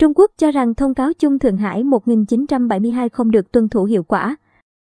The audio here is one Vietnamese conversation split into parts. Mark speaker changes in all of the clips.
Speaker 1: Trung Quốc cho rằng thông cáo chung Thượng Hải 1972 không được tuân thủ hiệu quả.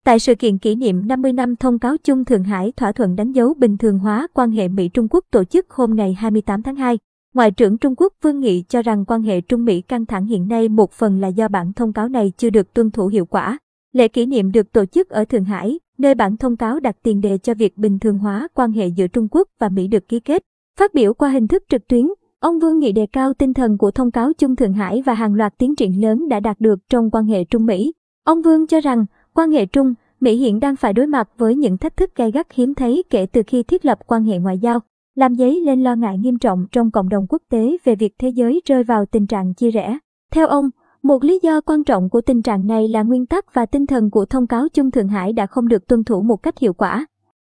Speaker 1: Tại sự kiện kỷ niệm 50 năm thông cáo chung Thượng Hải thỏa thuận đánh dấu bình thường hóa quan hệ Mỹ-Trung Quốc tổ chức hôm ngày 28 tháng 2, Ngoại trưởng Trung Quốc Vương Nghị cho rằng quan hệ Trung Mỹ căng thẳng hiện nay một phần là do bản thông cáo này chưa được tuân thủ hiệu quả. Lễ kỷ niệm được tổ chức ở Thượng Hải, nơi bản thông cáo đặt tiền đề cho việc bình thường hóa quan hệ giữa Trung Quốc và Mỹ được ký kết. Phát biểu qua hình thức trực tuyến, ông Vương Nghị đề cao tinh thần của thông cáo chung Thượng Hải và hàng loạt tiến triển lớn đã đạt được trong quan hệ Trung Mỹ. Ông Vương cho rằng, quan hệ Trung, Mỹ hiện đang phải đối mặt với những thách thức gay gắt hiếm thấy kể từ khi thiết lập quan hệ ngoại giao, làm dấy lên lo ngại nghiêm trọng trong cộng đồng quốc tế về việc thế giới rơi vào tình trạng chia rẽ. Theo ông, một lý do quan trọng của tình trạng này là nguyên tắc và tinh thần của thông cáo chung Thượng Hải đã không được tuân thủ một cách hiệu quả.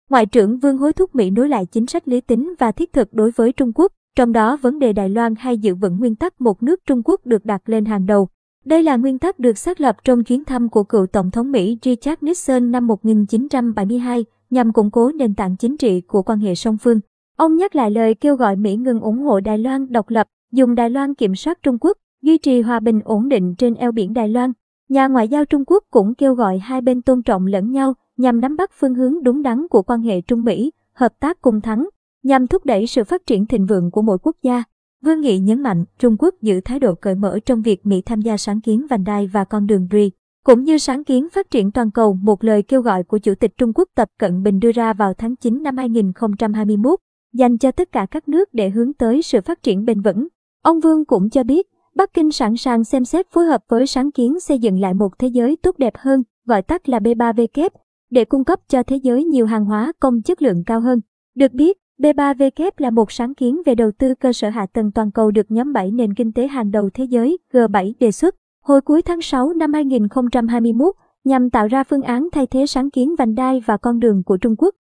Speaker 1: Ngoại trưởng Vương hối thúc Mỹ nối lại chính sách lý tính và thiết thực đối với Trung Quốc, trong đó vấn đề Đài Loan hay giữ vững nguyên tắc một nước Trung Quốc được đặt lên hàng đầu. Đây là nguyên tắc được xác lập trong chuyến thăm của cựu Tổng thống Mỹ Richard Nixon năm 1972 nhằm củng cố nền tảng chính trị của quan hệ song phương. Ông nhắc lại lời kêu gọi Mỹ ngừng ủng hộ Đài Loan độc lập, dùng Đài Loan kiểm soát Trung Quốc, duy trì hòa bình ổn định trên eo biển Đài Loan. Nhà ngoại giao Trung Quốc cũng kêu gọi hai bên tôn trọng lẫn nhau nhằm nắm bắt phương hướng đúng đắn của quan hệ Trung Mỹ, hợp tác cùng thắng, nhằm thúc đẩy sự phát triển thịnh vượng của mỗi quốc gia. Vương Nghị nhấn mạnh Trung Quốc giữ thái độ cởi mở trong việc Mỹ tham gia sáng kiến vành đai và con đường BRI, cũng như sáng kiến phát triển toàn cầu một lời kêu gọi của Chủ tịch Trung Quốc Tập Cận Bình đưa ra vào tháng 9 năm 2021, dành cho tất cả các nước để hướng tới sự phát triển bền vững. Ông Vương cũng cho biết, Bắc Kinh sẵn sàng xem xét phối hợp với sáng kiến xây dựng lại một thế giới tốt đẹp hơn, gọi tắt là B3W, để cung cấp cho thế giới nhiều hàng hóa công chất lượng cao hơn. Được biết, B3W là một sáng kiến về đầu tư cơ sở hạ tầng toàn cầu được nhóm 7 nền kinh tế hàng đầu thế giới G7 đề xuất hồi cuối tháng 6 năm 2021 nhằm tạo ra phương án thay thế sáng kiến vành đai và con đường của Trung Quốc.